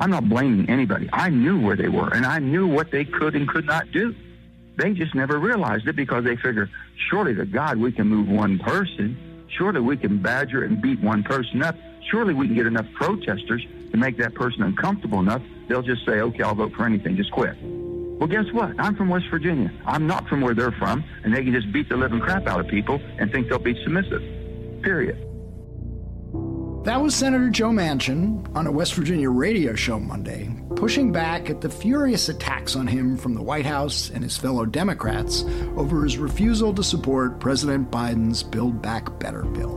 I'm not blaming anybody. I knew where they were and I knew what they could and could not do. They just never realized it because they figure, surely to God we can move one person. Surely we can badger and beat one person up. Surely we can get enough protesters to make that person uncomfortable enough. They'll just say, okay, I'll vote for anything, just quit. Well, guess what? I'm from West Virginia. I'm not from where they're from, and they can just beat the living crap out of people and think they'll be submissive. Period. That was Senator Joe Manchin on a West Virginia radio show Monday, pushing back at the furious attacks on him from the White House and his fellow Democrats over his refusal to support President Biden's Build Back Better bill.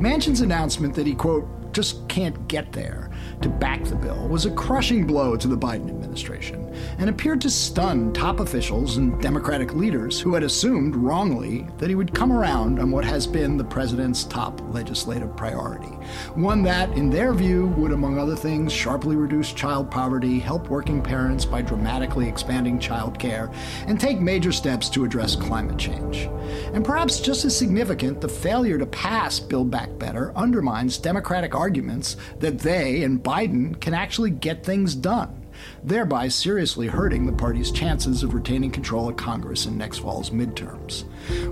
Manchin's announcement that he, quote, just can't get there to back the bill was a crushing blow to the Biden administration and appeared to stun top officials and Democratic leaders who had assumed wrongly that he would come around on what has been the president's top legislative priority. One that, in their view, would, among other things, sharply reduce child poverty, help working parents by dramatically expanding child care, and take major steps to address climate change. And perhaps just as significant, the failure to pass Build Back Better undermines Democratic arguments that they and Biden can actually get things done thereby seriously hurting the party's chances of retaining control of Congress in next fall's midterms.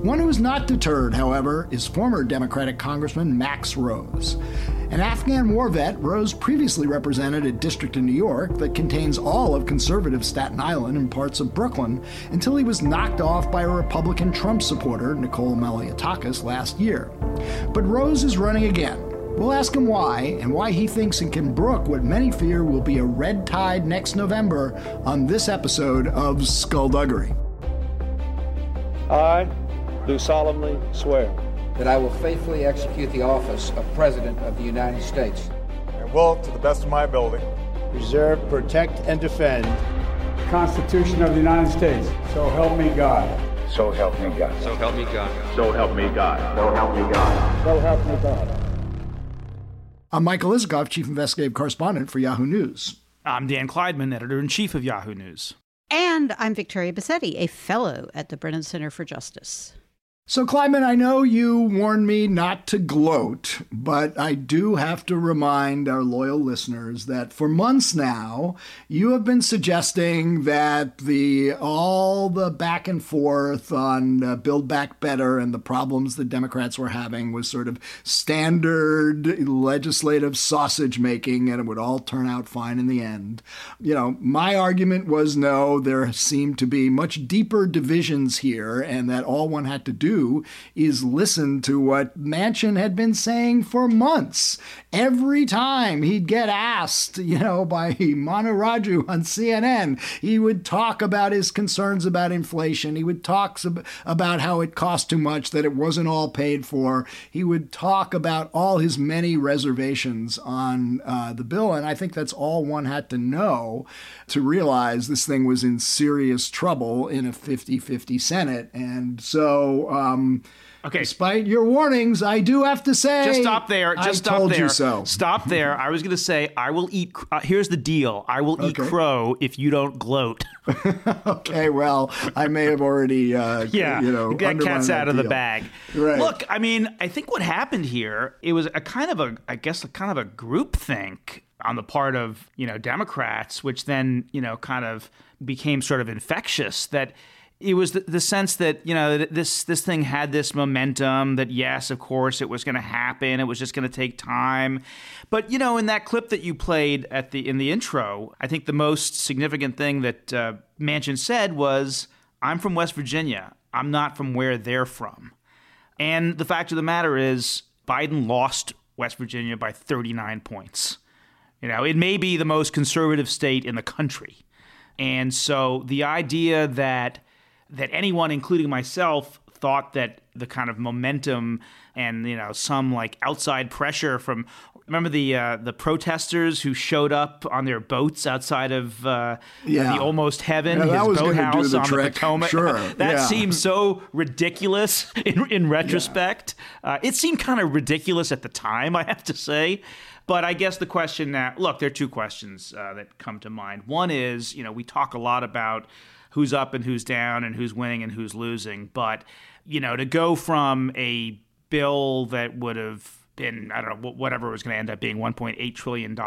One who is not deterred, however, is former Democratic Congressman Max Rose. An Afghan war vet, Rose previously represented a district in New York that contains all of conservative Staten Island and parts of Brooklyn until he was knocked off by a Republican Trump supporter, Nicole Malliotakis, last year. But Rose is running again We'll ask him why and why he thinks it can brook what many fear will be a red tide next November on this episode of Skullduggery. I do solemnly swear that I will faithfully execute the office of President of the United States and will, to the best of my ability, preserve, protect, and defend the Constitution of the United States. So help me God. So help me God. So help me God. So help me God. So help me God. So help me God. I'm Michael Isikoff, Chief Investigative Correspondent for Yahoo News. I'm Dan Klaidman, Editor in Chief of Yahoo News. And I'm Victoria Bassetti, a Fellow at the Brennan Center for Justice. So, Klaidman, I know you warned me not to gloat, but I do have to remind our loyal listeners that for months now, you have been suggesting that the all the back and forth on uh, Build Back Better and the problems the Democrats were having was sort of standard legislative sausage making, and it would all turn out fine in the end. You know, my argument was no, there seemed to be much deeper divisions here, and that all one had to do is listen to what Manchin had been saying for months. Every time he'd get asked, you know, by Manu Raju on CNN, he would talk about his concerns about inflation. He would talk about how it cost too much, that it wasn't all paid for. He would talk about all his many reservations on uh, the bill. And I think that's all one had to know to realize this thing was in serious trouble in a 50 50 Senate. And so, um, Okay. Despite your warnings, I do have to say. Just stop there. Just I stop told there. you so. Stop there. I was going to say I will eat. Uh, here's the deal. I will eat Okay. crow if you don't gloat. okay, well, I may have already, uh, yeah, you know, that cat's that out of the bag. Right. Look, I mean, I think what happened here it was a kind of a, I guess, a kind of a group think on the part of you know Democrats, which then you know kind of became sort of infectious. That it was the, the sense that you know this this thing had this momentum. That yes, of course, it was going to happen. It was just going to take time. But you know, in that clip that you played at the in the intro, I think the most significant thing that uh, Manchin said was, "I'm from West Virginia. I'm not from where they're from." And the fact of the matter is, Biden lost West Virginia by 39 points. You know, it may be the most conservative state in the country. And so the idea that that anyone, including myself, thought that the kind of momentum and you know some like outside pressure from remember the uh, the protesters who showed up on their boats outside of uh, Yeah. the almost heaven Yeah, his boathouse the on trick. the Potomac Sure, that yeah. seems so ridiculous in, in retrospect. Uh, it seemed kind of ridiculous at the time, I have to say. But I guess the question now look, there are two questions uh, that come to mind. One is, you know, we talk a lot about who's up and who's down and who's winning and who's losing. But, you know, to go from a bill that would have been, I don't know, whatever was going to end up being $1.8 trillion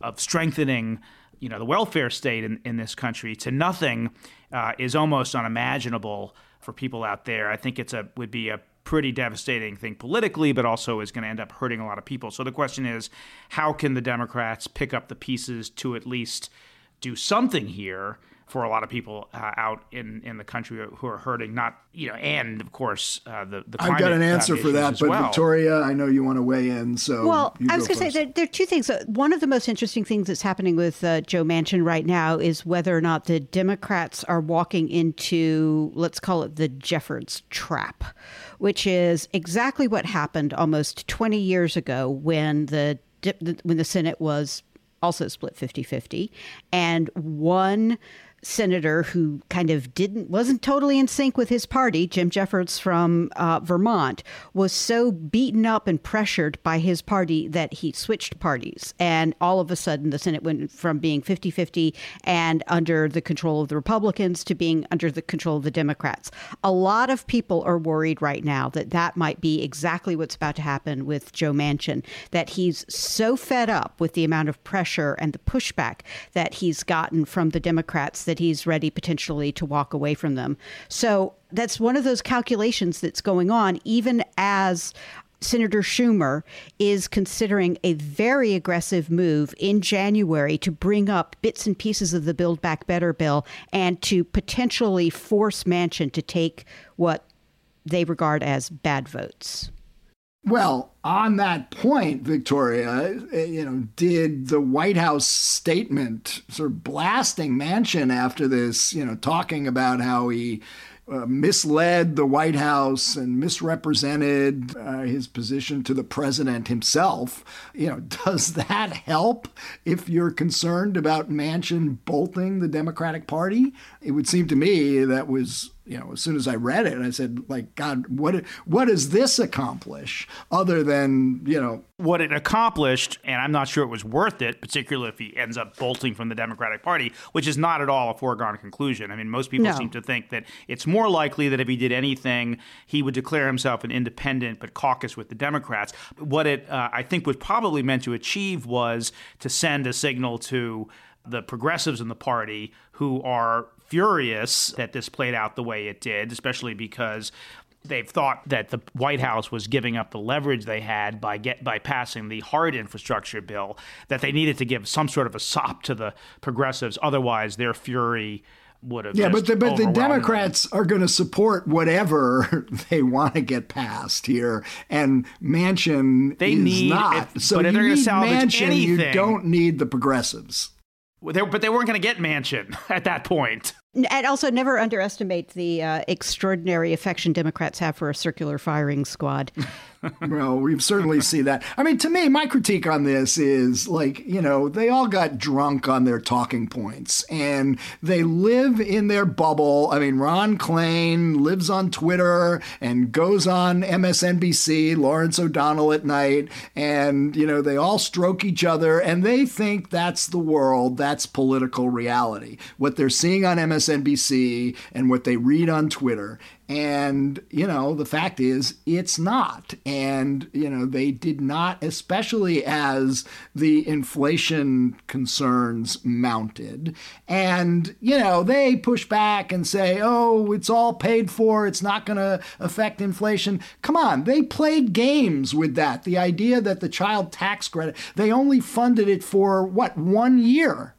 of strengthening you know the welfare state in, in this country to nothing uh, is almost unimaginable for people out there. I think it's a would be a pretty devastating thing politically, but also is going to end up hurting a lot of people. So the question is, how can the Democrats pick up the pieces to at least do something here? For a lot of people uh, out in, in the country who are hurting. Not you know, and of course uh, the the I've got an answer for that, but well. Victoria, I know you want to weigh in. So well, I was going to say there, there, are two things. Uh, one of the most interesting things that's happening with uh, Joe Manchin right now is whether or not the Democrats are walking into let's call it the Jeffords trap, which is exactly what happened almost 20 years ago when the when the Senate was also split 50-50 and one senator who kind of didn't wasn't totally in sync with his party, Jim Jeffords from uh, Vermont, was so beaten up and pressured by his party that he switched parties, and all of a sudden the Senate went from being 50-50 and under the control of the Republicans to being under the control of the Democrats. A lot of people are worried right now that that might be exactly what's about to happen with Joe Manchin. That he's so fed up with the amount of pressure and the pushback that he's gotten from the Democrats that he's ready potentially to walk away from them. So that's one of those calculations that's going on, even as Senator Schumer is considering a very aggressive move in January to bring up bits and pieces of the Build Back Better bill and to potentially force Manchin to take what they regard as bad votes. Well, on that point, Victoria, eh, you know, did the White House statement sort of blasting Manchin after this, you know, talking about how he uh, misled the White House and misrepresented uh, his position to the president himself. You know, does that help if you're concerned about Manchin bolting the Democratic Party? It would seem to me that was you know, as soon as I read it, I said, like, God, what what does this accomplish other than you know what it accomplished? And I'm not sure it was worth it, particularly if he ends up bolting from the Democratic Party, which is not at all a foregone conclusion. I mean, most people No. seem to think that it's more likely that if he did anything, he would declare himself an independent but caucus with the Democrats. What it, uh, I think, was probably meant to achieve was to send a signal to the progressives in the party who are furious that this played out the way it did, especially because they've thought that the White House was giving up the leverage they had by get by passing the hard infrastructure bill that they needed to give some sort of a sop to the progressives otherwise their fury would have Yeah, but the, but the. Democrats are going to support whatever they want to get passed here, and Manchin They is need- not. if- so but if you they're gonna need salvage Manchin, you don't need the progressives. Well, they- but they weren't going to get Manchin at that point. And also, never underestimate the uh, extraordinary affection Democrats have for a circular firing squad. Well, we've certainly seen that. I mean, to me, my critique on this is like, you know, they all got drunk on their talking points and they live in their bubble. I mean, Ron Klain lives on Twitter and goes on MSNBC, Lawrence O'Donnell at night, and, you know, they all stroke each other and they think that's the world, that's political reality. What they're seeing on MSNBC and what they read on Twitter. And, you know, the fact is, it's not. And, you know, they did not, especially as the inflation concerns mounted. And, you know, they push back and say, oh, it's all paid for. It's not going to affect inflation. Come on. They played games with that. The idea that the child tax credit, they only funded it for what, one year?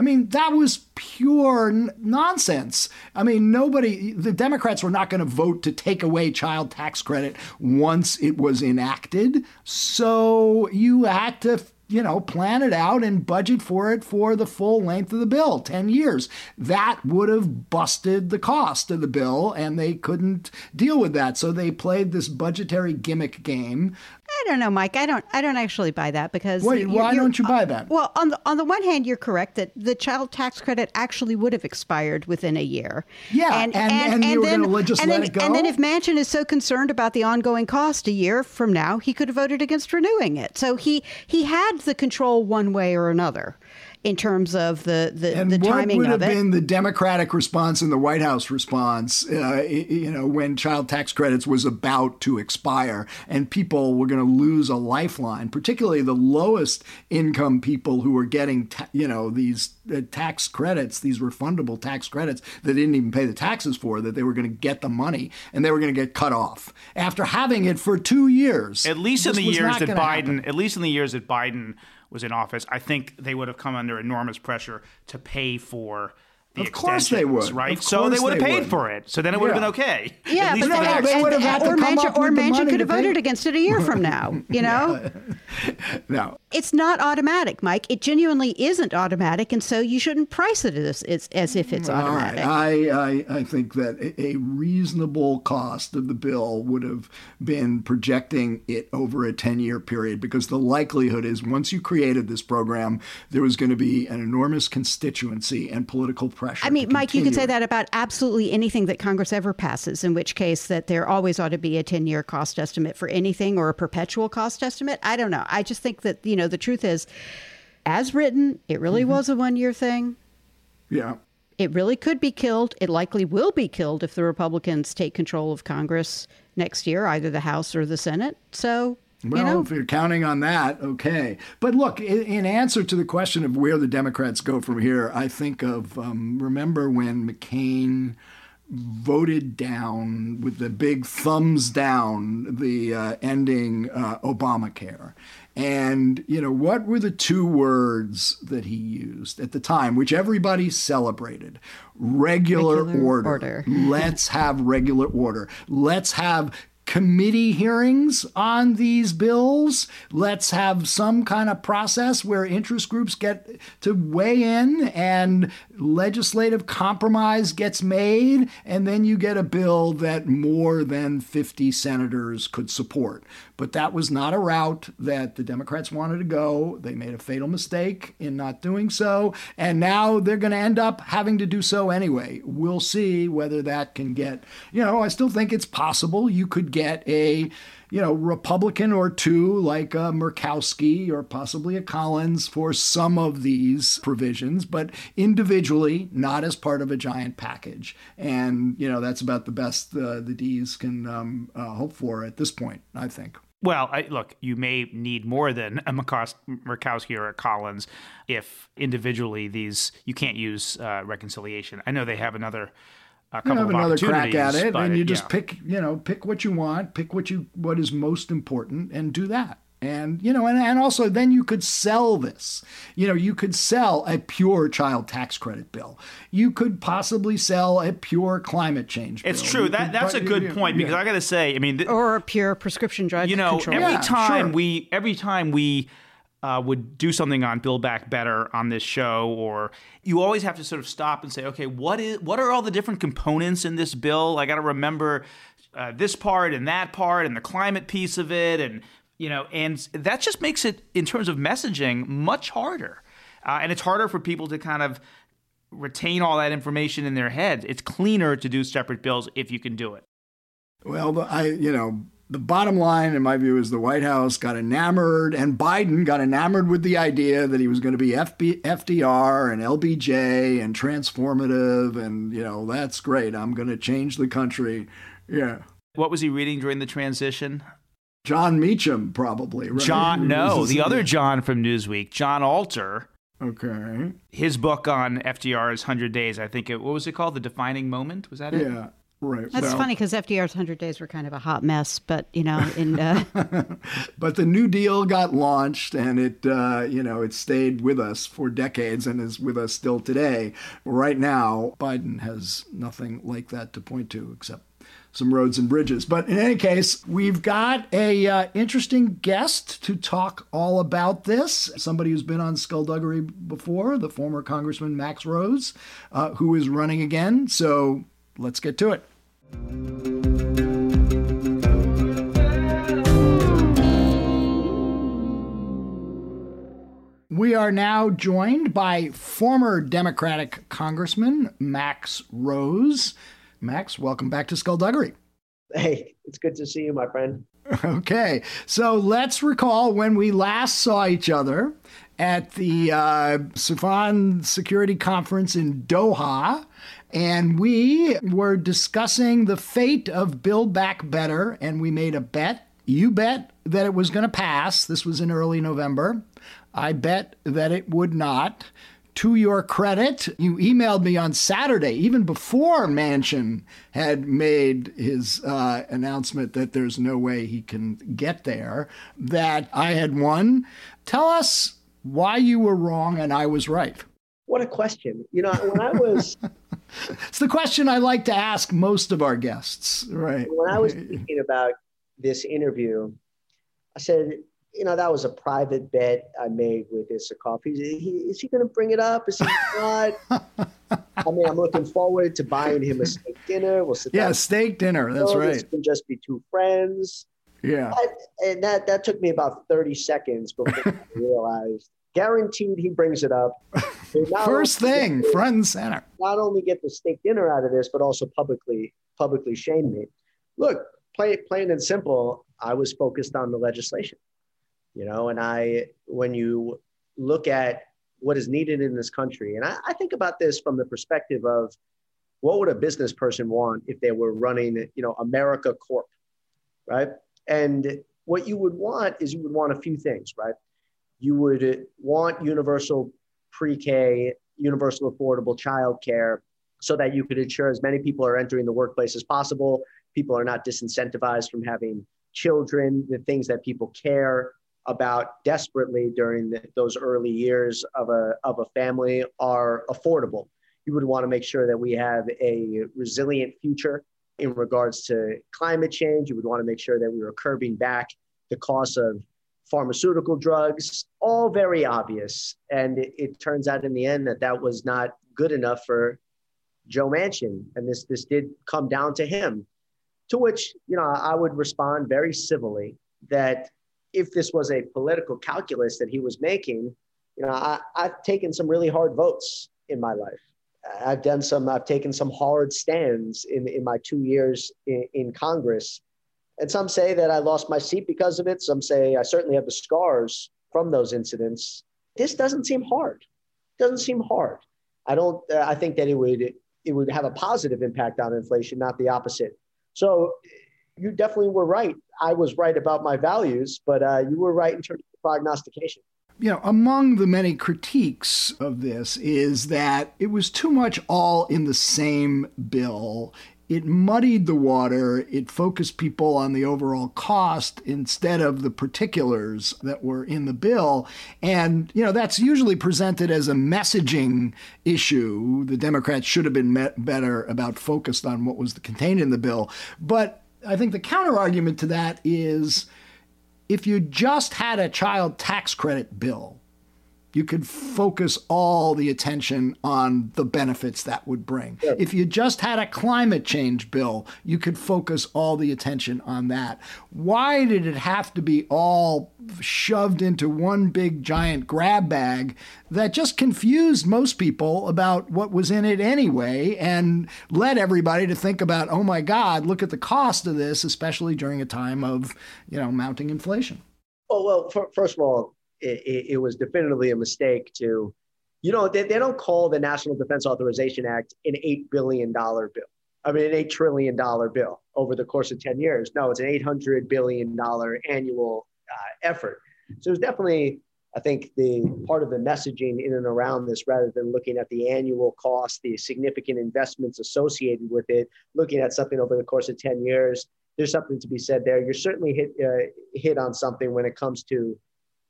I mean, that was pure n- nonsense. I mean, nobody, the Democrats were not going to vote to take away child tax credit once it was enacted. So you had to, you know, plan it out and budget for it for the full length of the bill 10 years. That would have busted the cost of the bill, and they couldn't deal with that. So they played this budgetary gimmick game. I don't know, Mike. I don't. I don't actually buy that because Wait, you're- why don't you buy that? Well, on the on the one hand, you're correct that the child tax credit actually would have expired within a year. Yeah, and- and you were then, gonna let- just and let then, it go? And then, if Manchin is so concerned about the ongoing cost a year from now, he could have voted against renewing it. So he he had the control one way or another. In terms of the the, and the what would have been the Democratic response and the White House response, uh, you know, when child tax credits was about to expire and people were going to lose a lifeline, particularly the lowest income people who were getting, ta- you know, these uh, tax credits, these refundable tax credits that didn't even pay the taxes for, that they were going to get the money and they were going to get cut off after having it for two years. At least in the years not that Biden, happen. at least in the years that Biden was in office, I think they would have come under enormous pressure to pay for the Of course they extensions, would. right? Of so they would have paid would. for it. So then it would have Yeah. been okay. Yeah, At least but for they, No, they would have had to or come Manchin, up or with the Manchin money could have voted against it a year from now. You know, no. It's not automatic, Mike. It genuinely isn't automatic, and so you shouldn't price it as as, as if it's right. automatic. I, I, I think that a- reasonable cost of the bill would have been projecting it over a 10 year period because the likelihood is once you created this program, there was going to be an enormous constituency and political pressure. I mean, Mike, you could say that about absolutely anything that Congress ever passes, in which case that there always ought to be a 10 year cost estimate for anything or a perpetual cost estimate. I don't know. I just think that, you know, the truth is, as written, it really Mm-hmm. was a one year thing. Yeah. It really could be killed. It likely will be killed if the Republicans take control of Congress next year, either the House or the Senate. So, Well, you know, if you're counting on that, okay. But look, in, in answer to the question of where the Democrats go from here, I think of um, remember when McCain voted down with the big thumbs down the uh, ending uh, Obamacare. And, you know, what were the two words that he used at the time, which everybody celebrated? Regular, Regular order. order. Let's have regular order. Let's have committee hearings on these bills. Let's have some kind of process where interest groups get to weigh in and legislative compromise gets made, and then you get a bill that more than 50 senators could support. But that was not a route that the Democrats wanted to go. They made a fatal mistake in not doing so, and now they're going to end up having to do so anyway. We'll see whether that can get, you know, I still think it's possible you could get a, you know, Republican or two like a Murkowski or possibly a Collins for some of these provisions, but individually, not as part of a giant package. And, you know, that's about the best uh, the D's can um, uh, hope for at this point, I think. Well, I, look, you may need more than a Murkowski Murkowski or a Collins if individually these you can't use uh, reconciliation. I know they have another a you couple have of another crack at it, and you just yeah. pick, you know, pick what you want, pick what you what is most important, and do that. And you know, and, and also then you could sell this. You know, you could sell a pure child tax credit bill. You could possibly sell a pure climate change bill. It's true. You That could- that's a good yeah, point because yeah. I got to say, I mean, th- or a pure prescription drug you know, control. every Yeah, time sure. we every time we uh, would do something on Build Back Better on this show, or you always have to sort of stop and say, okay, what is what are all the different components in this bill? I got to remember uh, this part and that part and the climate piece of it, and you know, and that just makes it in terms of messaging much harder, uh, and it's harder for people to kind of retain all that information in their heads. It's cleaner to do separate bills if you can do it. Well, I you know the bottom line in my view is the White House got enamored, and Biden got enamored with the idea that he was going to be FB, FDR and LBJ and transformative, and you know that's great. I'm going to change the country. Yeah, What was he reading during the transition? Jon Meacham probably. Right? John, no, the other John from Newsweek, John Alter. Okay. His book on FDR's 100 Days, I think it, what was it called? The Defining Moment? Was that it? Yeah. Right. That's well, funny because FDR's 100 days were kind of a hot mess, but, you know, in. Uh, But the New Deal got launched, and it, uh, you know, it stayed with us for decades and is with us still today. Right now, Biden has nothing like that to point to except some roads and bridges. But in any case, we've got a uh, interesting guest to talk all about this. Somebody who's been on Skullduggery before, the former Congressman Max Rose, uh, who is running again. So let's get to it. We are now joined by former Democratic Congressman Max Rose. Max, welcome back to Skullduggery. Hey, it's good to see you, my friend. Okay, so let's recall when we last saw each other at the uh, Soufan Security Conference in Doha. And we were discussing the fate of Build Back Better, and we made a bet. You bet that it was going to pass. This was in early November. I bet that it would not. To your credit, you emailed me on Saturday, even before Manchin had made his uh, announcement that there's no way he can get there, that I had won. Tell us why you were wrong and I was right. What a question. You know, when I was. it's the question I like to ask most of our guests. Right. When I was thinking about this interview, I said, you know, that was a private bet I made with Isikoff. Is he, is he going to bring it up? Is he not? I mean, I'm looking forward to buying him a steak dinner. We'll sit yeah, down. steak dinner. That's right. This can just be two friends. Yeah. and that, that took me about 30 seconds before I realized guaranteed he brings it up. First thing, front and center. Not only get the steak dinner out of this, but also publicly publicly shame me. Look, plain, plain and simple, I was focused on the legislation you know and i when you look at what is needed in this country and I, I, think about this from the perspective of what would a business person want if they were running you know america corp right and what you would want is you would want a few things right you would want universal pre-k universal affordable childcare so that you could ensure as many people are entering the workplace as possible people are not disincentivized from having children the things that people care about desperately during the, those early years of a, of a family are affordable. You would want to make sure that we have a resilient future in regards to climate change. You would want to make sure that we were curbing back the cost of pharmaceutical drugs, all very obvious. And it, it turns out in the end that that was not good enough for Joe Manchin. And this, this did come down to him. To which, you know, I would respond very civilly that if this was a political calculus that he was making, you know, I, I've taken some really hard votes in my life. I've done some, I've taken some hard stands in, in my two years in, in Congress. And some say that I lost my seat because of it. Some say I certainly have the scars from those incidents. This doesn't seem hard. It doesn't seem hard. I don't, uh, I think that it would, it would have a positive impact on inflation, not the opposite. So you definitely were right. I was right about my values, but uh, you were right in terms of prognostication. You know, among the many critiques of this is that it was too much all in the same bill it muddied the water. It focused people on the overall cost instead of the particulars that were in the bill. And, you know, that's usually presented as a messaging issue. The Democrats should have been better about focused on what was contained in the bill. But I think the counter argument to that is if you just had a child tax credit bill, you could focus all the attention on the benefits that would bring. If you just had a climate change bill, you could focus all the attention on that. Why did it have to be all shoved into one big giant grab bag that just confused most people about what was in it anyway and led everybody to think about, oh my God, look at the cost of this, especially during a time of, you know, mounting inflation? Oh, well, for, first of all, it, it, was definitively a mistake to, you know, they, they don't call the National Defense Authorization Act an $8 billion bill. I mean, an $8 trillion bill over the course of 10 years. No, it's an $800 billion annual uh, effort. So it's definitely, I think, the part of the messaging in and around this, rather than looking at the annual cost, the significant investments associated with it, looking at something over the course of 10 years, there's something to be said there. You're certainly hit, uh, hit on something when it comes to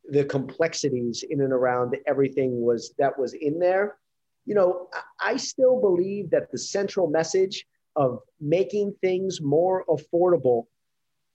the complexities in and around everything was that was in there. You know i still believe that the central message of making things more affordable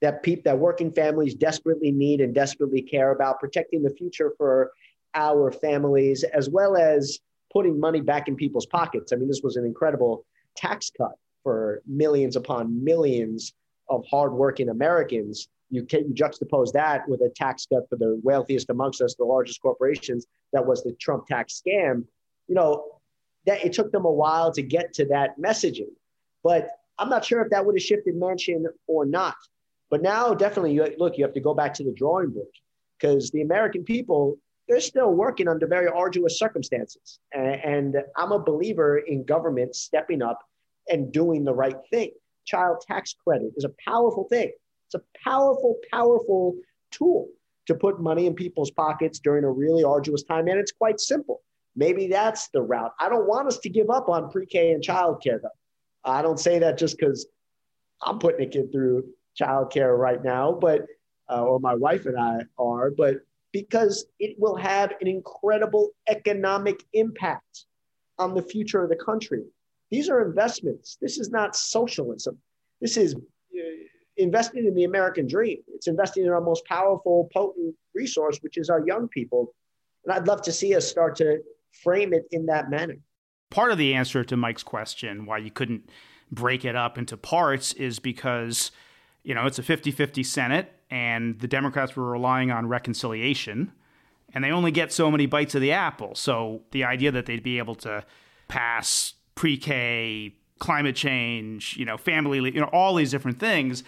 that people that working families desperately need and desperately care about protecting the future for our families as well as putting money back in people's pockets. I mean this was an incredible tax cut for millions upon millions of hardworking americans you, can, you juxtapose that with a tax cut for the wealthiest amongst us, the largest corporations, that was the Trump tax scam. You know, that it took them a while to get to that messaging. But I'm not sure if that would have shifted Manchin or not. But now, definitely, you, look, you have to go back to the drawing board because the American people, they're still working under very arduous circumstances. And, and I'm a believer in government stepping up and doing the right thing. Child tax credit is a powerful thing. It's a powerful, powerful tool to put money in people's pockets during a really arduous time. And it's quite simple. Maybe that's the route. I don't want us to give up on pre K and childcare, though. I don't say that just because I'm putting a kid through childcare right now, but uh, or my wife and I are, but because it will have an incredible economic impact on the future of the country. These are investments. This is not socialism. This is investing in the American dream. It's investing in our most powerful, potent resource, which is our young people. And I'd love to see us start to frame it in that manner. Part of the answer to Mike's question, why you couldn't break it up into parts, is because, you know, it's a 50 50 Senate and the Democrats were relying on reconciliation and they only get so many bites of the apple. So the idea that they'd be able to pass pre K, climate change, you know, family, you know, all these different things.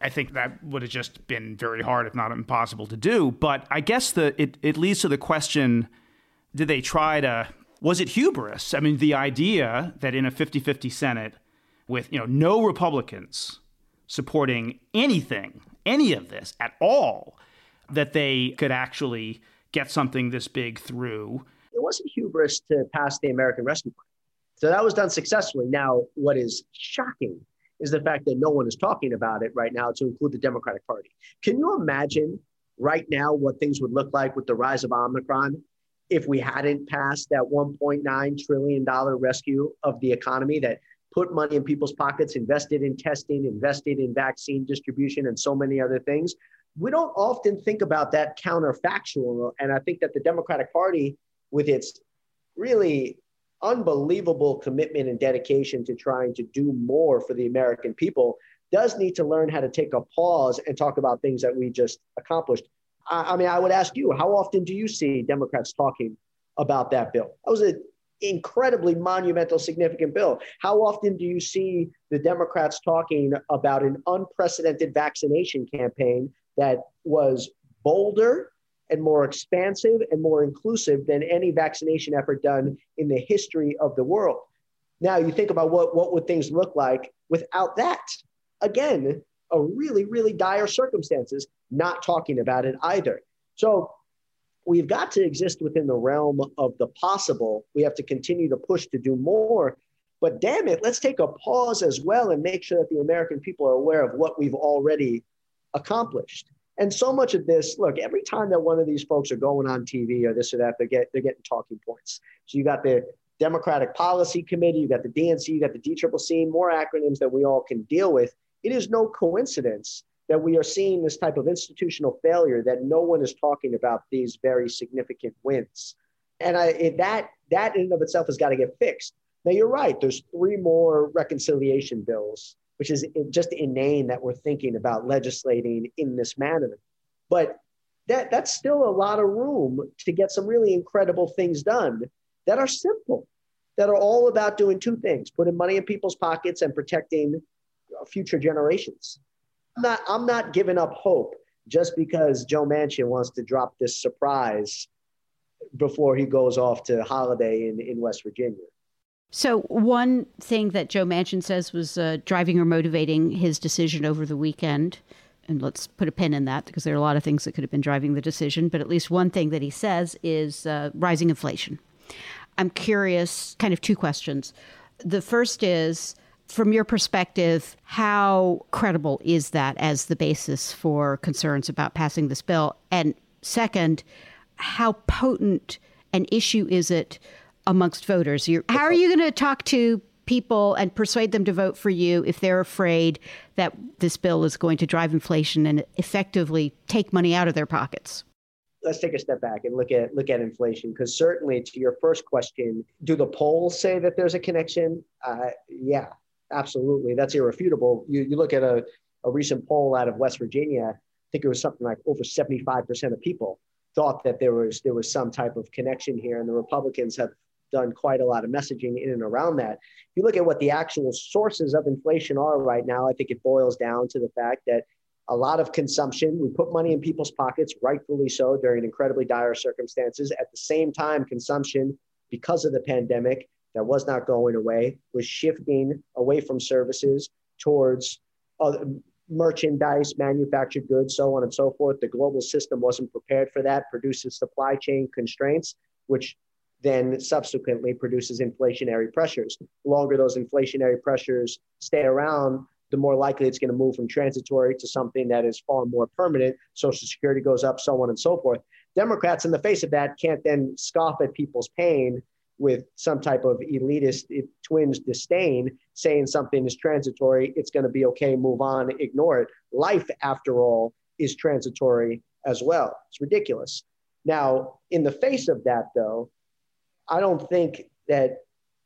I think that would have just been very hard, if not impossible, to do. But I guess the it, it leads to the question did they try to was it hubris? I mean, the idea that in a 50-50 Senate with, you know, no Republicans supporting anything, any of this at all, that they could actually get something this big through. It wasn't hubris to pass the American Rescue Plan. So that was done successfully. Now, what is shocking is the fact that no one is talking about it right now to include the Democratic Party. Can you imagine right now what things would look like with the rise of Omicron if we hadn't passed that $1.9 trillion rescue of the economy that put money in people's pockets, invested in testing, invested in vaccine distribution, and so many other things? We don't often think about that counterfactual. And I think that the Democratic Party, with its really unbelievable commitment and dedication to trying to do more for the American people, does need to learn how to take a pause and talk about things that we just accomplished. I, I mean, I would ask you, how often do you see Democrats talking about that bill? That was an incredibly monumental, significant bill. How often do you see the Democrats talking about an unprecedented vaccination campaign that was bolder and more expansive and more inclusive than any vaccination effort done in the history of the world. Now you think about what, what would things look like without that? Again, a really, really dire circumstances, not talking about it either. So we've got to exist within the realm of the possible. We have to continue to push to do more. But damn it, let's take a pause as well and make sure that the American people are aware of what we've already accomplished. And so much of this, look, every time that one of these folks are going on TV or this or that, they get they're getting talking points. So you got the Democratic Policy Committee, you got the DNC, you got the DCCC, more acronyms that we all can deal with. It is no coincidence that we are seeing this type of institutional failure that no one is talking about these very significant wins. And I, that that in and of itself has got to get fixed. Now you're right. There's three more reconciliation bills which is just inane that we're thinking about legislating in this manner. But that, that's still a lot of room to get some really incredible things done that are simple, that are all about doing two things putting money in people's pockets and protecting future generations. I'm not, I'm not giving up hope just because Joe Manchin wants to drop this surprise before he goes off to holiday in, in West Virginia. So, one thing that Joe Manchin says was uh, driving or motivating his decision over the weekend, and let's put a pin in that because there are a lot of things that could have been driving the decision, but at least one thing that he says is uh, rising inflation. I'm curious, kind of two questions. The first is, from your perspective, how credible is that as the basis for concerns about passing this bill? And second, how potent an issue is it amongst voters? You're, how are you going to talk to people and persuade them to vote for you if they're afraid that this bill is going to drive inflation and effectively take money out of their pockets? Let's take a step back and look at look at inflation because certainly to your first question, do the polls say that there's a connection? Uh, yeah, absolutely. That's irrefutable. You, you look at a, a recent poll out of West Virginia. I think it was something like over 75% of people thought that there was there was some type of connection here, and the Republicans have done quite a lot of messaging in and around that. If you look at what the actual sources of inflation are right now, I think it boils down to the fact that a lot of consumption. We put money in people's pockets, rightfully so, during incredibly dire circumstances. At the same time, consumption, because of the pandemic that was not going away, was shifting away from services towards other merchandise, manufactured goods, so on and so forth. The global system wasn't prepared for that, produces supply chain constraints, which then subsequently produces inflationary pressures. The longer those inflationary pressures stay around, the more likely it's going to move from transitory to something that is far more permanent. Social Security goes up, so on and so forth. Democrats, in the face of that, can't then scoff at people's pain with some type of elitist eh, twins disdain, saying something is transitory, it's going to be okay, move on, ignore it. Life, after all, is transitory as well. It's ridiculous. Now, in the face of that, though, I don't think that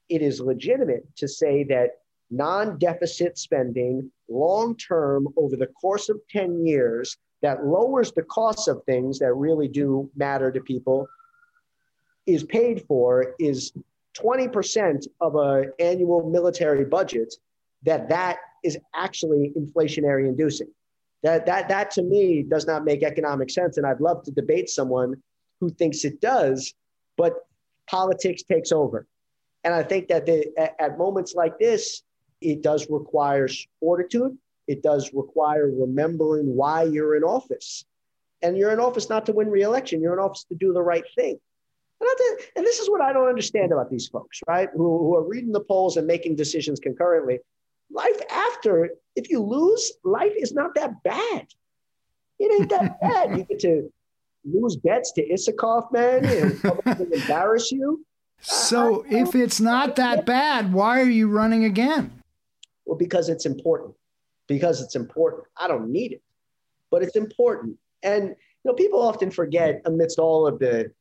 it is legitimate to say that non deficit spending long term over the course of 10 years that lowers the costs of things that really do matter to people is paid for is 20% of an annual military budget that that is actually inflationary inducing. That that that to me does not make economic sense and i'd love to debate someone who thinks it does but politics takes over and i think that the, at, at moments like this it does require fortitude. It does require remembering why you're in office. And you're in office not to win reelection, you're in office to do the right thing. And, to, and this is what I don't understand about these folks, right? Who, who are reading the polls and making decisions concurrently. Life after, if you lose, life is not that bad. It ain't that bad. You get to lose bets to Isikoff, man, and embarrass you. So if it's not that bad, why are you running again? Well, because it's important. Because it's important. I don't need it, but it's important. And you know, people often forget amidst all of the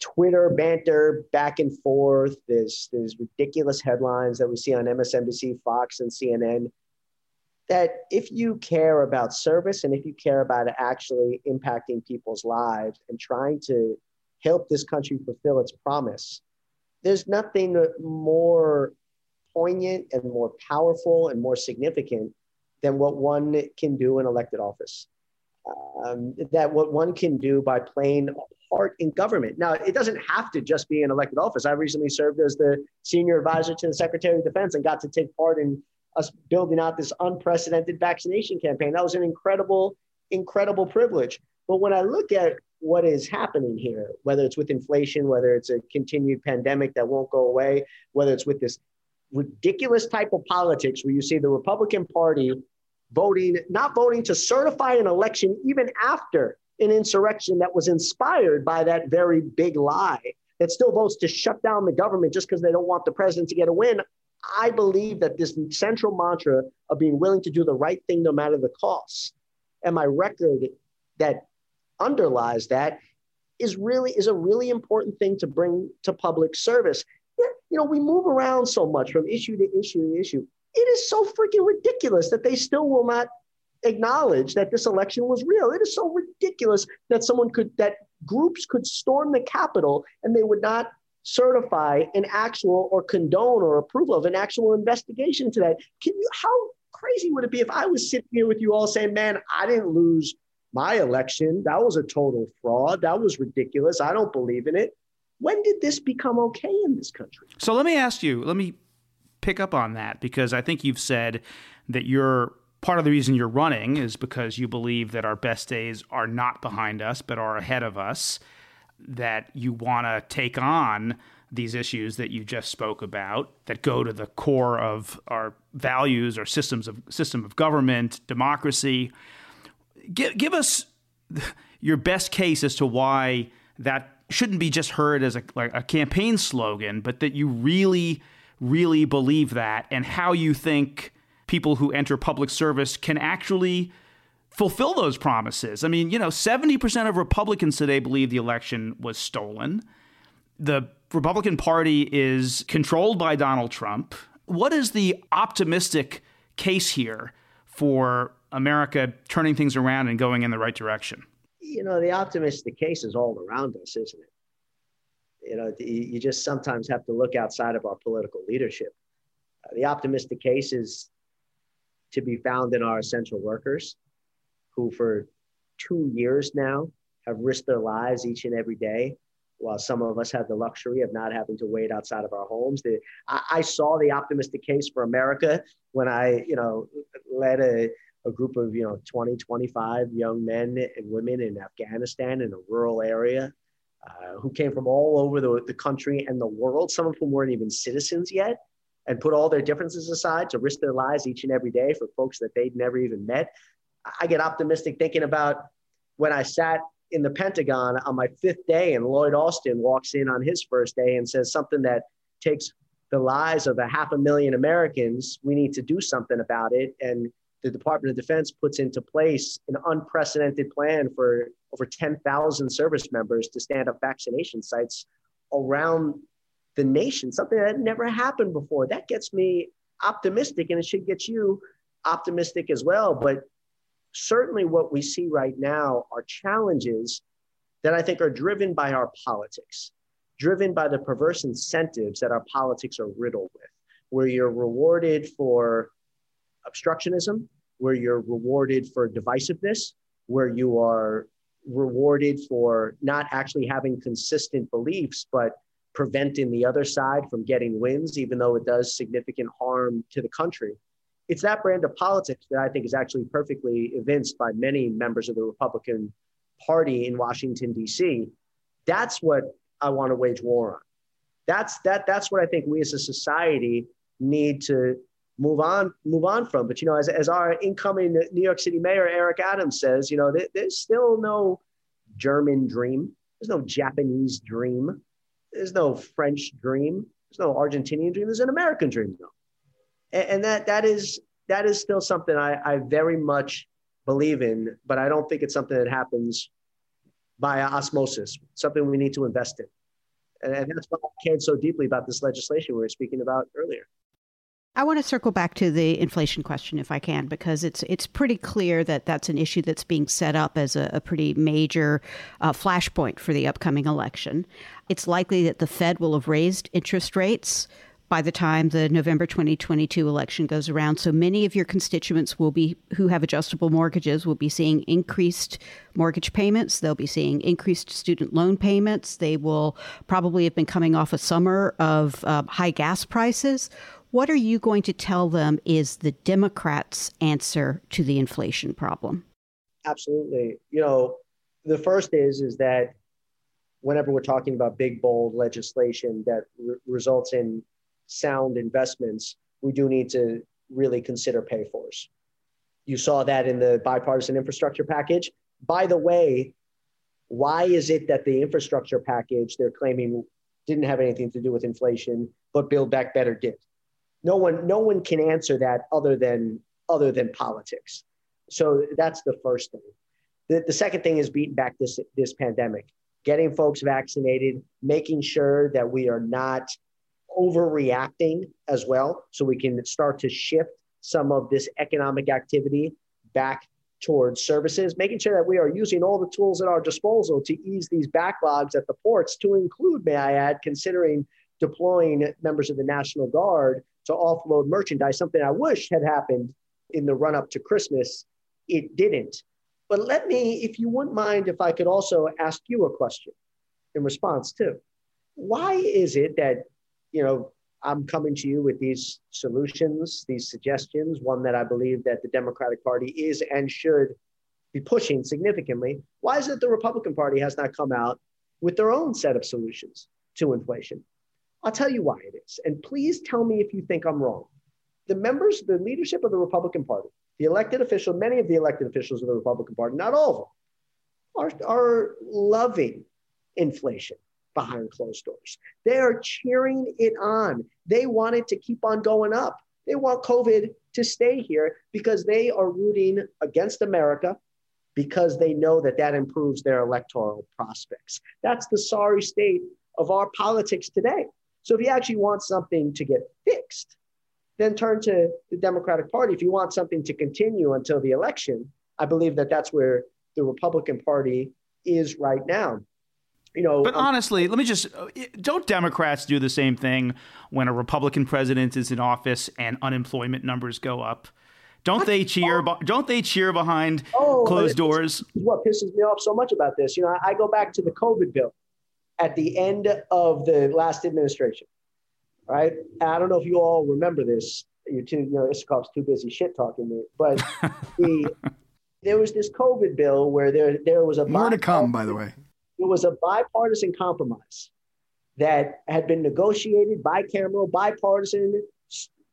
Twitter banter back and forth, there's there's ridiculous headlines that we see on MSNBC, Fox, and CNN. That if you care about service and if you care about actually impacting people's lives and trying to help this country fulfill its promise, there's nothing more poignant and more powerful and more significant than what one can do in elected office. Um, that what one can do by playing a part in government. Now, it doesn't have to just be an elected office. I recently served as the senior advisor to the Secretary of Defense and got to take part in us building out this unprecedented vaccination campaign. That was an incredible, incredible privilege. But when I look at what is happening here, whether it's with inflation, whether it's a continued pandemic that won't go away, whether it's with this ridiculous type of politics where you see the Republican Party voting, not voting to certify an election even after an insurrection that was inspired by that very big lie that still votes to shut down the government just because they don't want the president to get a win. I believe that this central mantra of being willing to do the right thing no matter the cost and my record that underlies that is really is a really important thing to bring to public service you know, we move around so much from issue to issue to issue. It is so freaking ridiculous that they still will not acknowledge that this election was real. It is so ridiculous that someone could, that groups could storm the Capitol and they would not certify an actual or condone or approval of an actual investigation to that. Can you, how crazy would it be if I was sitting here with you all saying, man, I didn't lose my election. That was a total fraud. That was ridiculous. I don't believe in it. When did this become okay in this country? So let me ask you, let me pick up on that because I think you've said that you're part of the reason you're running is because you believe that our best days are not behind us but are ahead of us, that you want to take on these issues that you just spoke about that go to the core of our values, our systems of system of government, democracy. Give, give us your best case as to why that shouldn't be just heard as a, like a campaign slogan, but that you really, really believe that and how you think people who enter public service can actually fulfill those promises. I mean, you know, 70% of Republicans today believe the election was stolen. The Republican Party is controlled by Donald Trump. What is the optimistic case here for America turning things around and going in the right direction? you know, the optimistic case is all around us, isn't it? You know, you just sometimes have to look outside of our political leadership. The optimistic case is to be found in our essential workers who for two years now have risked their lives each and every day while some of us have the luxury of not having to wait outside of our homes. The, I, I, saw the optimistic case for America when I, you know, led a, a group of, you know, 20, 25 young men and women in Afghanistan in a rural area uh, who came from all over the, the country and the world, some of whom weren't even citizens yet, and put all their differences aside to risk their lives each and every day for folks that they'd never even met. I get optimistic thinking about when I sat in the Pentagon on my fifth day, and Lloyd Austin walks in on his first day and says something that takes the lives of a half a million Americans. We need to do something about it. And the Department of Defense puts into place an unprecedented plan for over 10,000 service members to stand up vaccination sites around the nation, something that never happened before. That gets me optimistic, and it should get you optimistic as well. But certainly what we see right now are challenges that I think are driven by our politics, driven by the perverse incentives that our politics are riddled with, where you're rewarded for obstructionism, where you're rewarded for divisiveness, where you are rewarded for not actually having consistent beliefs, but preventing the other side from getting wins, even though it does significant harm to the country it's that brand of politics that I think is actually perfectly evinced by many members of the Republican Party in Washington D.C. That's what I want to wage war on. That's that. That's what I think we as a society need to move on move on from. But you know, as, as our incoming New York City Mayor Eric Adams says, you know, there, there's still no German dream. There's no Japanese dream. There's no French dream. There's no Argentinian dream. There's an American dream, though and, and that that is that is still something I, I very much believe in, but I don't think it's something that happens by osmosis. Something we need to invest in, and, and that's why I cared so deeply about this legislation we were speaking about earlier. I want to circle back to the inflation question, if I can, because it's it's pretty clear that that's an issue that's being set up as a, a pretty major uh, flashpoint for the upcoming election. It's likely that the Fed will have raised interest rates by the time the November 2022 election goes around. So many of your constituents will be who have adjustable mortgages will be seeing increased mortgage payments. They'll be seeing increased student loan payments. They will probably have been coming off a summer of uh, high gas prices. What are you going to tell them is the Democrats' answer to the inflation problem? Absolutely. You know, the first is is that whenever we're talking about big bold legislation that re- results in sound investments, we do need to really consider pay fors. You saw that in the bipartisan infrastructure package. By the way, why is it that the infrastructure package they're claiming didn't have anything to do with inflation, but Build Back Better did? No one, no one can answer that other than other than politics. So that's the first thing. The, the second thing is beating back this this pandemic, getting folks vaccinated, making sure that we are not overreacting as well. So we can start to shift some of this economic activity back towards services, making sure that we are using all the tools at our disposal to ease these backlogs at the ports, to include, may I add, considering deploying members of the National Guard to offload merchandise, something I wish had happened in the run up to Christmas. It didn't. But let me, if you wouldn't mind, if I could also ask you a question in response too. Why is it that you know, I'm coming to you with these solutions, these suggestions, one that I believe that the Democratic Party is and should be pushing significantly. Why is it the Republican Party has not come out with their own set of solutions to inflation? I'll tell you why it is. And please tell me if you think I'm wrong. The members, the leadership of the Republican Party, the elected official, many of the elected officials of the Republican Party, not all of them, are, are loving inflation behind closed doors. They are cheering it on. They want it to keep on going up. They want COVID to stay here because they are rooting against America because they know that that improves their electoral prospects. That's the sorry state of our politics today. So if you actually want something to get fixed, then turn to the Democratic Party. If you want something to continue until the election, I believe that that's where the Republican Party is right now you know. But um, honestly, let me just don't Democrats do the same thing when a Republican president is in office and unemployment numbers go up? Don't they cheer? Don't they cheer behind oh, closed doors? What pisses me off so much about this, you know, I go back to the COVID bill at the end of the last administration, right? I don't know if you all remember this. You're too, you know, Isikoff's too busy shit talking me, but the there was this COVID bill where there there was a more to come, by the way. It was a bipartisan compromise that had been negotiated, bicameral, bipartisan.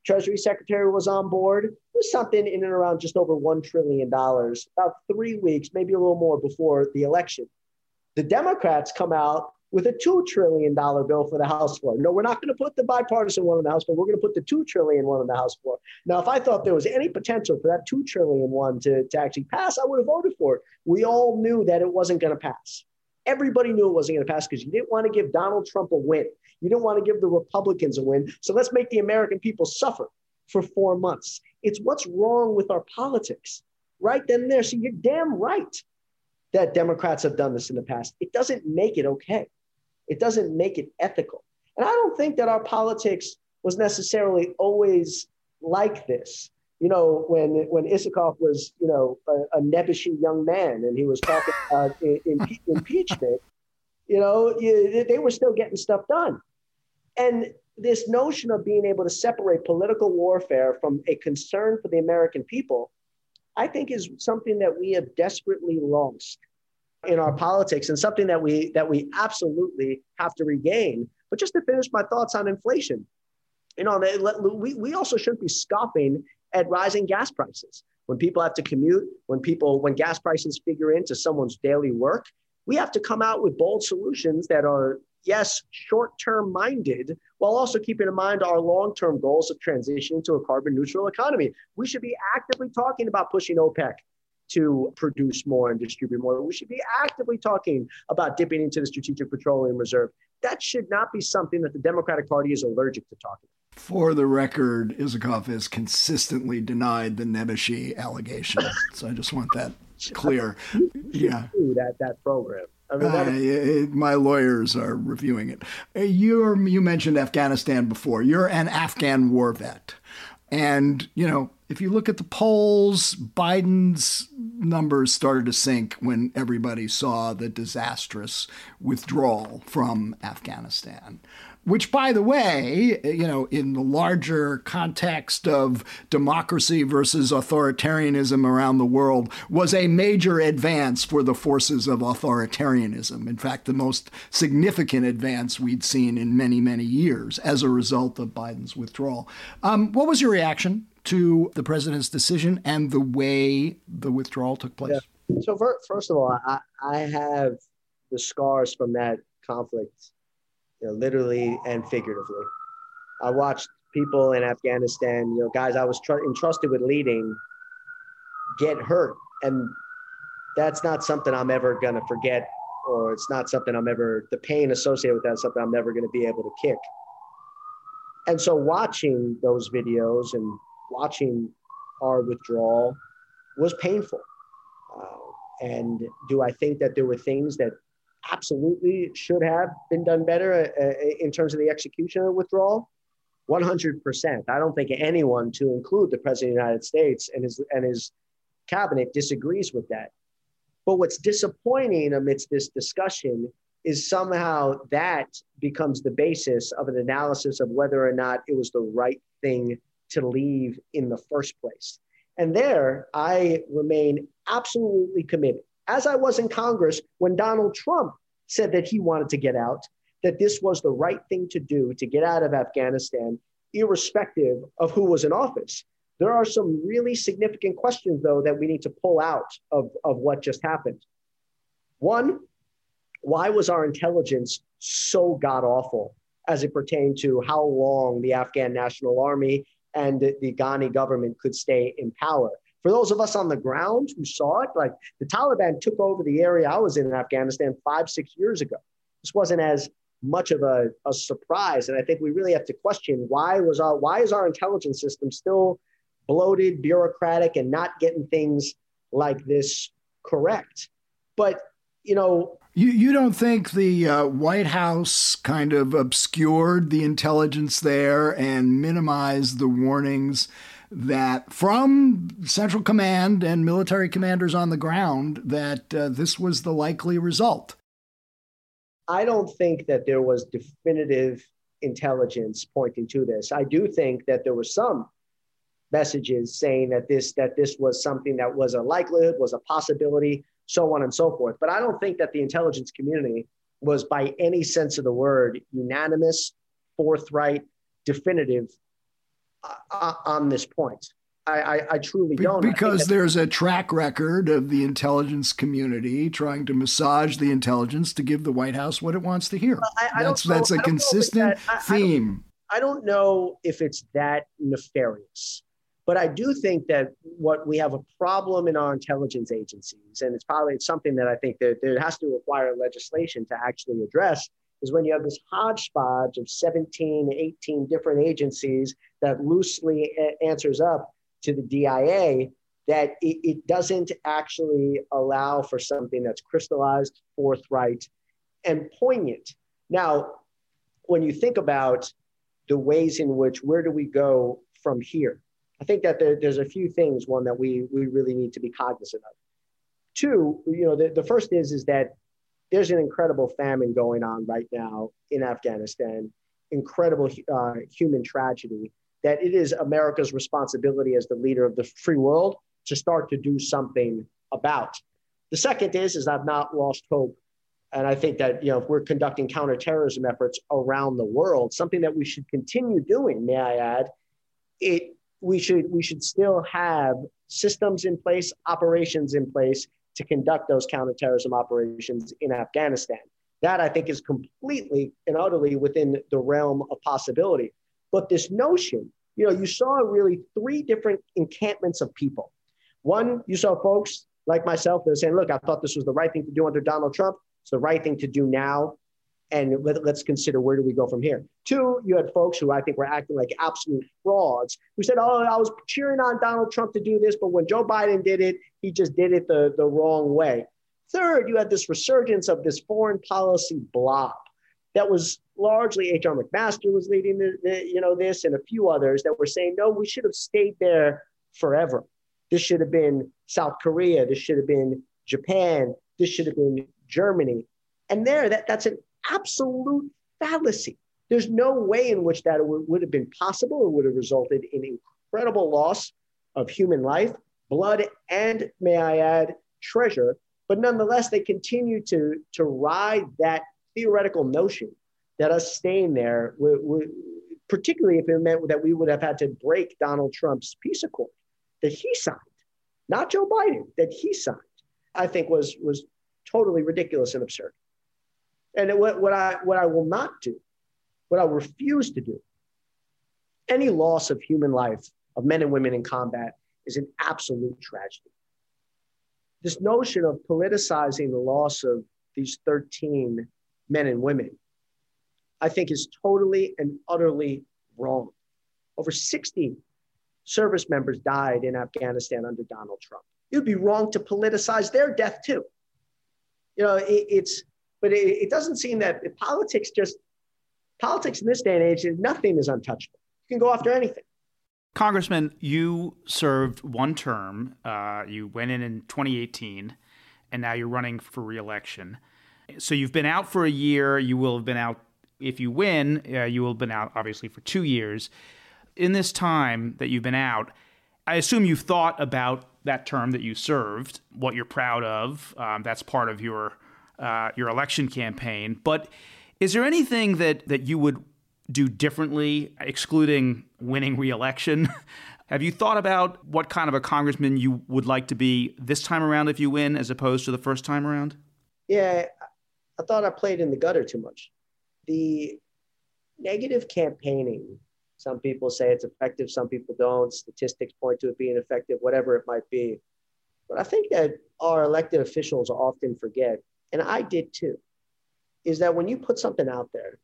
Treasury Secretary was on board. It was something in and around just over $1 trillion, about three weeks, maybe a little more before the election. The Democrats come out with a $2 trillion bill for the House floor. No, we're not going to put the bipartisan one on the House floor. We're going to put the $2 trillion one on the House floor. Now, if I thought there was any potential for that 2 trillion one to, to actually pass, I would have voted for it. We all knew that it wasn't going to pass. Everybody knew it wasn't going to pass because you didn't want to give Donald Trump a win. You didn't want to give the Republicans a win. So let's make the American people suffer for four months. It's what's wrong with our politics, right then and there. So you're damn right that Democrats have done this in the past. It doesn't make it okay. It doesn't make it ethical. And I don't think that our politics was necessarily always like this you know, when when Isikoff was, you know, a, a nebbishy young man and he was talking about impe- impeachment, you know, they were still getting stuff done. And this notion of being able to separate political warfare from a concern for the American people, I think is something that we have desperately lost in our politics and something that we that we absolutely have to regain. But just to finish my thoughts on inflation, you know, we, we also shouldn't be scoffing at rising gas prices. When people have to commute, when people, when gas prices figure into someone's daily work, we have to come out with bold solutions that are, yes, short term minded, while also keeping in mind our long term goals of transitioning to a carbon neutral economy. We should be actively talking about pushing OPEC to produce more and distribute more. We should be actively talking about dipping into the Strategic Petroleum Reserve. That should not be something that the Democratic Party is allergic to talking about. For the record, Isikoff has consistently denied the Nebuchadnezzar allegation. so I just want that clear. yeah. That, that program. I mean, uh, it, my lawyers are reviewing it. Uh, you you mentioned Afghanistan before. You're an Afghan war vet. And, you know, if you look at the polls, Biden's numbers started to sink when everybody saw the disastrous withdrawal from Afghanistan which, by the way, you know, in the larger context of democracy versus authoritarianism around the world, was a major advance for the forces of authoritarianism. In fact, the most significant advance we'd seen in many, many years as a result of Biden's withdrawal. Um, what was your reaction to the president's decision and the way the withdrawal took place? Yeah. So, first of all, I, I have the scars from that conflict you know, literally and figuratively. I watched people in Afghanistan, you know, guys I was tr- entrusted with leading, get hurt, and that's not something I'm ever gonna forget, or it's not something I'm ever the pain associated with that is something I'm never gonna be able to kick. And so, watching those videos and watching our withdrawal was painful. Uh, and do I think that there were things that absolutely should have been done better uh, uh, in terms of the execution of withdrawal. 100%. I don't think anyone, to include the President of the United States and his, and his cabinet, disagrees with that. But what's disappointing amidst this discussion is somehow that becomes the basis of an analysis of whether or not it was the right thing to leave in the first place. And there, I remain absolutely committed as I was in Congress when Donald Trump said that he wanted to get out, that this was the right thing to do to get out of Afghanistan, irrespective of who was in office. There are some really significant questions, though, that we need to pull out of, of what just happened. One, why was our intelligence so god awful as it pertained to how long the Afghan National Army and the, the Ghani government could stay in power? For those of us on the ground who saw it, like the Taliban took over the area I was in in Afghanistan five, six years ago. This wasn't as much of a, a surprise. And I think we really have to question why was our why is our intelligence system still bloated, bureaucratic, and not getting things like this correct? But you know, you, you don't think the uh, White House kind of obscured the intelligence there and minimized the warnings that from Central Command and military commanders on the ground that uh, this was the likely result. I don't think that there was definitive intelligence pointing to this. I do think that there were some messages saying that this that this was something that was a likelihood, was a possibility, so on and so forth. But I don't think that the intelligence community was by any sense of the word unanimous, forthright, definitive uh, uh on this point. I, I, I truly don't. Because there's a track record of the intelligence community trying to massage the intelligence to give the White House what it wants to hear. I, that's that's a consistent that, theme. I don't know if it's that nefarious, but I do think that what we have a problem in our intelligence agencies, and it's probably something that I think that there has to require legislation to actually address, is when you have this hodgepodge of 17, 18 different agencies that loosely answers up to the DIA that it, it doesn't actually allow for something that's crystallized, forthright, and poignant. Now, when you think about the ways in which where do we go from here, I think that there, there's a few things. One that we we really need to be cognizant of. Two, you know, the, the first is is that there's an incredible famine going on right now in Afghanistan, incredible uh, human tragedy that it is America's responsibility as the leader of the free world to start to do something about. The second is, is I've not lost hope. And I think that, you know, if we're conducting counterterrorism efforts around the world, something that we should continue doing, may I add, it, we should, we should still have systems in place, operations in place to conduct those counterterrorism operations in Afghanistan. That I think is completely and utterly within the realm of possibility. But this notion, you know, you saw really three different encampments of people. One, you saw folks like myself that were saying, look, I thought this was the right thing to do under Donald Trump. It's the right thing to do now. And let, us consider where do we go from here. Two, you had folks who I think were acting like absolute frauds who said, oh, I was cheering on Donald Trump to do this, but when Joe Biden did it, he just did it the, the wrong way. Third, you had this resurgence of this foreign policy blob that was largely H.R. McMaster was leading the, the, you know this and a few others that were saying no we should have stayed there forever. This should have been south korea. This should have been japan. This should have been germany. And there that, that's an absolute fallacy. There's no way in which that would, would have been possible or would have resulted in incredible loss of human life blood and may i add treasure. But nonetheless they continue to to ride that theoretical notion that us staying there, we, we, particularly if it meant that we would have had to break Donald Trump's peace accord that he signed, not Joe Biden, that he signed, I think was was totally ridiculous and absurd. And what, what I what I will not do, what I refuse to do, any loss of human life of men and women in combat is an absolute tragedy. This notion of politicizing the loss of these 13 men and women, I think is totally and utterly wrong. Over 60 service members died in Afghanistan under Donald Trump. It would be wrong to politicize their death too. You know, it, it's, but it, it, doesn't seem that politics just, politics in this day and age, nothing is untouchable. You can go after anything. Congressman, you served one term. Uh, you went in in 2018, and now you're running for reelection. So you've been out for a year. You will have been out if you win. Uh, you will have been out obviously for two years. In this time that you've been out, I assume you've thought about that term that you served, what you're proud of. Um, that's part of your uh, your election campaign. But is there anything that that you would do differently, excluding winning reelection? Have you thought about what kind of a congressman you would like to be this time around if you win, as opposed to the first time around? Yeah, I thought I played in the gutter too much. The negative campaigning, some people say it's effective, some people don't. Statistics point to it being effective, whatever it might be. But I think that our elected officials often forget, and I did too, is that when you put something out there,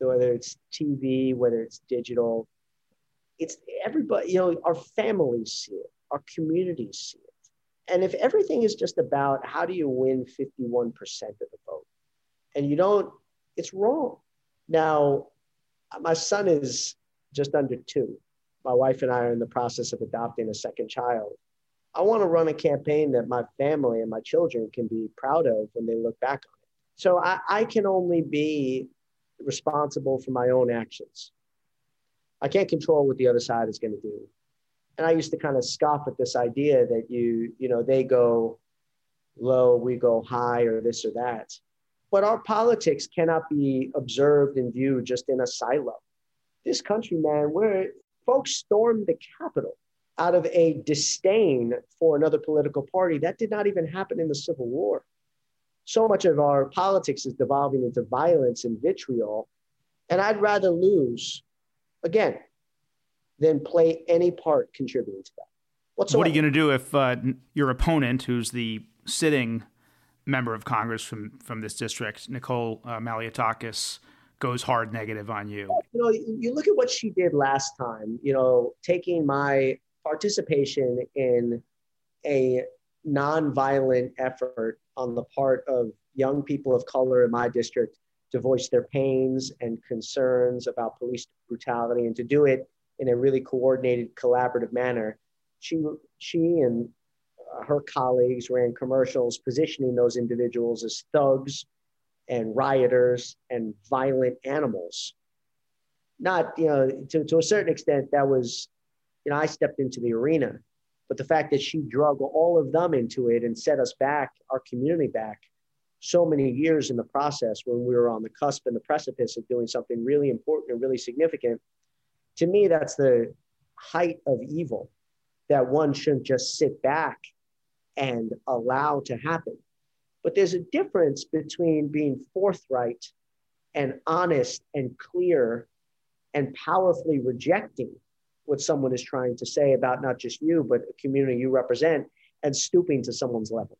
whether it's TV, whether it's digital, it's everybody, you know, our families see it, our communities see it. And if everything is just about how do you win 51% of the vote, and you don't, it's wrong. Now, my son is just under two. my wife and I are in the process of adopting a second child. I want to run a campaign that my family and my children can be proud of when they look back on it. So I, I can only be responsible for my own actions. I can't control what the other side is going to do. And I used to kind of scoff at this idea that you, you know, they go low, we go high, or this or that. But our politics cannot be observed and viewed just in a silo. This country, man, where folks stormed the Capitol out of a disdain for another political party, that did not even happen in the Civil War. So much of our politics is devolving into violence and vitriol. And I'd rather lose, again, than play any part contributing to that. Whatsoever. What are you going to do if uh, your opponent, who's the sitting member of Congress from from this district, Nicole uh, Malliotakis, goes hard negative on you? You know, you look at what she did last time. You know, taking my participation in a nonviolent effort on the part of young people of color in my district to voice their pains and concerns about police brutality and to do it in a really coordinated collaborative manner she she and her colleagues ran commercials positioning those individuals as thugs and rioters and violent animals. Not, you know, to, to a certain extent, that was, you know, I stepped into the arena, but the fact that she drug all of them into it and set us back, our community back, so many years in the process when we were on the cusp and the precipice of doing something really important and really significant. To me, that's the height of evil that one shouldn't just sit back and allow to happen. But there's a difference between being forthright and honest and clear and powerfully rejecting what someone is trying to say about not just you, but a community you represent and stooping to someone's level.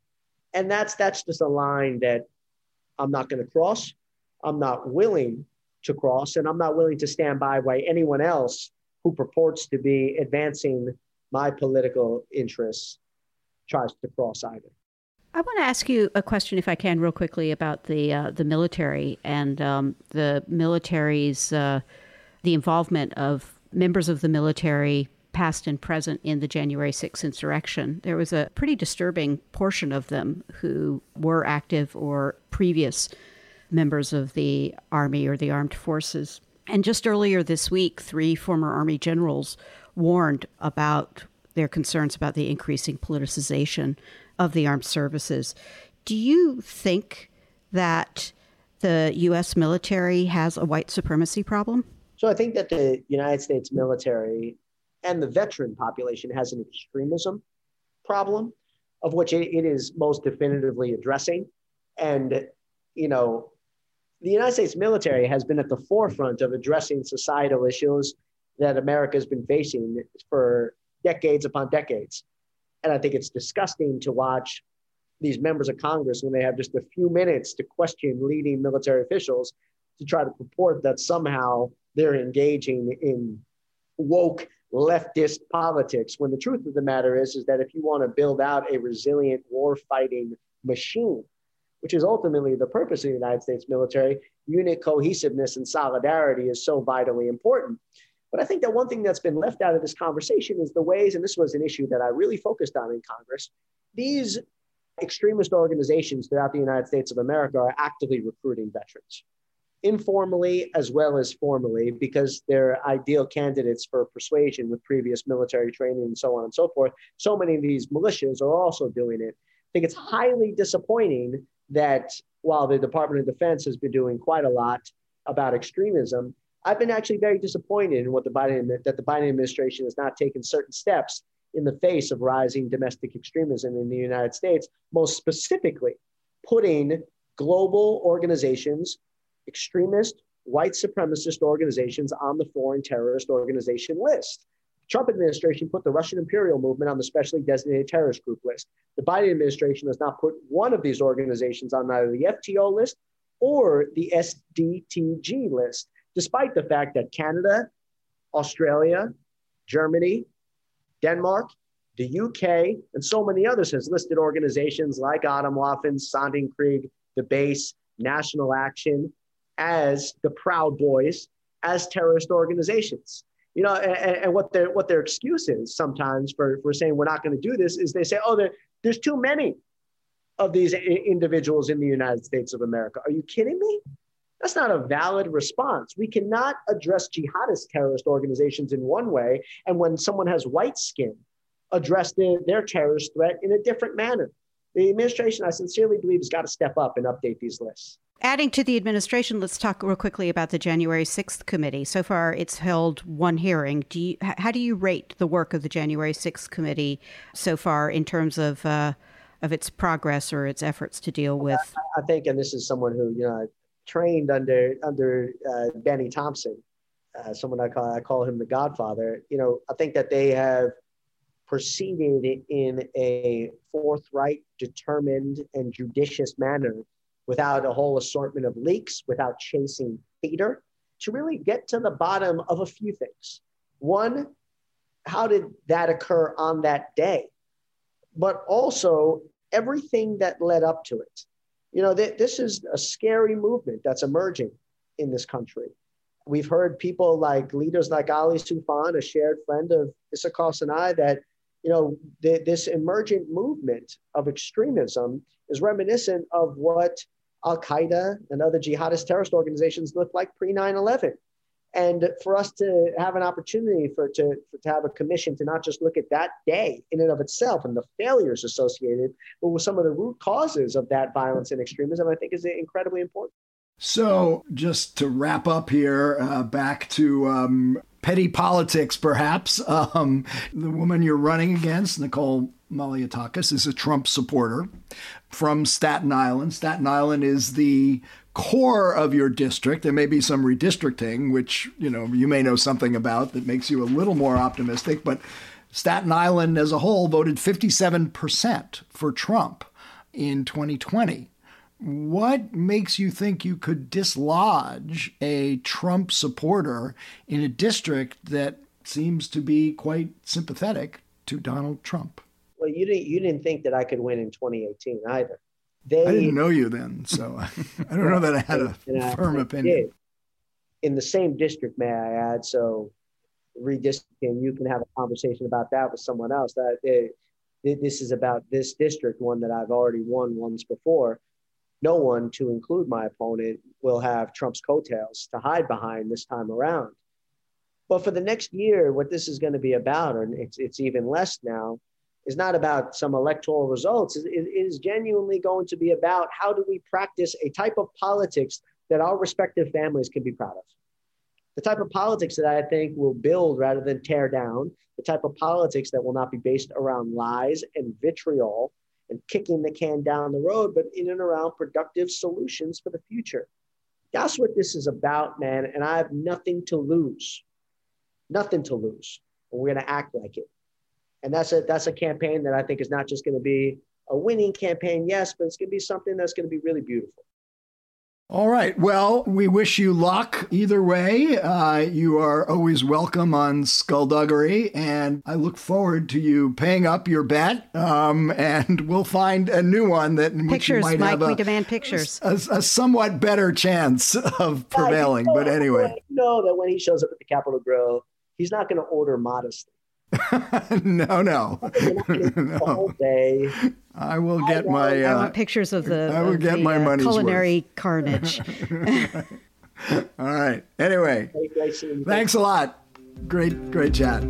And that's that's just a line that I'm not going to cross. I'm not willing to cross, and I'm not willing to stand by by anyone else who purports to be advancing my political interests tries to cross either. I want to ask you a question, if I can, real quickly about the uh, the military and um, the military's uh, the involvement of members of the military, past and present, in the January 6th insurrection. There was a pretty disturbing portion of them who were active or previous members of the army or the armed forces. And just earlier this week, three former army generals warned about their concerns about the increasing politicization of the armed services. Do you think that the U.S. military has a white supremacy problem? So I think that the United States military and the veteran population has an extremism problem, of which it, is most definitively addressing. And, you know, the United States military has been at the forefront of addressing societal issues that America has been facing for decades upon decades. And I think it's disgusting to watch these members of Congress when they have just a few minutes to question leading military officials to try to purport that somehow they're engaging in woke leftist politics when the truth of the matter is is that if you want to build out a resilient war fighting machine which is ultimately the purpose of the United States military unit cohesiveness and solidarity is so vitally important but I think that one thing that's been left out of this conversation is the ways, and this was an issue that I really focused on in Congress, these extremist organizations throughout the United States of America are actively recruiting veterans, informally as well as formally, because they're ideal candidates for persuasion with previous military training and so on and so forth. So many of these militias are also doing it. I think it's highly disappointing that while the Department of Defense has been doing quite a lot about extremism, I've been actually very disappointed in what the Biden that the Biden administration has not taken certain steps in the face of rising domestic extremism in the United States, most specifically putting global organizations, extremist, white supremacist organizations on the foreign terrorist organization list. Trump administration put the Russian imperial movement on the specially designated terrorist group list. The Biden administration has not put one of these organizations on either the FTO list or the SDTG list despite the fact that Canada, Australia, Germany, Denmark, the UK, and so many others has listed organizations like Adam Atomwaffen, Sonnenkrieg, the Base, National Action as the Proud Boys as terrorist organizations. You know, and, and what their what their excuse is sometimes for for saying we're not going to do this is they say, oh, there, there's too many of these individuals in the United States of America. Are you kidding me? That's not a valid response. We cannot address jihadist terrorist organizations in one way, and when someone has white skin, address the, their terrorist threat in a different manner. The administration, I sincerely believe, has got to step up and update these lists. Adding to the administration, let's talk real quickly about the January 6th committee. So far, it's held one hearing. Do you, how do you rate the work of the January 6th committee so far in terms of uh, of its progress or its efforts to deal with? I think, and this is someone who you know trained under under uh, Thompson, uh, someone I call I call him the Godfather. You know, I think that they have proceeded in a forthright, determined, and judicious manner without a whole assortment of leaks, without chasing Peter, to really get to the bottom of a few things. One, how did that occur on that day? But also everything that led up to it. You know, th- this is a scary movement that's emerging in this country. We've heard people like leaders like Ali Soufan, a shared friend of Isikoff's and I, that you know, th- this emergent movement of extremism is reminiscent of what Al Qaeda and other jihadist terrorist organizations looked like pre 9 11. And for us to have an opportunity for to, for, to have a commission to not just look at that day in and of itself and the failures associated, but with some of the root causes of that violence and extremism, I think is incredibly important. So, just to wrap up here, uh, back to um, petty politics, perhaps. Um, the woman you're running against, Nicole Malliotakis, is a Trump supporter from Staten Island. Staten Island is the core of your district. There may be some redistricting, which you know you may know something about that makes you a little more optimistic, but Staten Island as a whole voted 57% for Trump in 2020. What makes you think you could dislodge a Trump supporter in a district that seems to be quite sympathetic to Donald Trump? Well, you didn't you didn't think that I could win in 2018 either. They, I didn't know you then, so I don't know that I had a firm opinion. In the same district, may I add? So redistricting, you can have a conversation about that with someone else. That it, this is about this district, one that I've already won once before no one, to include my opponent, will have Trump's coattails to hide behind this time around. But for the next year, what this is going to be about, and it's, it's even less now, is not about some electoral results. It, it is genuinely going to be about how do we practice a type of politics that our respective families can be proud of. The type of politics that I think will build rather than tear down, the type of politics that will not be based around lies and vitriol, and kicking the can down the road, but in and around productive solutions for the future. That's what this is about, man. And I have nothing to lose. Nothing to lose. We're going to act like it. And that's a that's a campaign that I think is not just going to be a winning campaign, yes, but it's going to be something that's going to be really beautiful. All right. Well, we wish you luck either way. Uh, you are always welcome on Skullduggery, and I look forward to you paying up your bet. Um, and we'll find a new one that pictures, might Mike. have a, we demand pictures. A, a, somewhat better chance of prevailing. Yeah, but anyway, you know that when he shows up at the Capital Grille, he's not going to order modestly. no, no, no. Day. I will get I my. Uh, I want pictures of the. I will get the, my uh, culinary worth. carnage. All right. Anyway, thanks a lot. Great, great chat.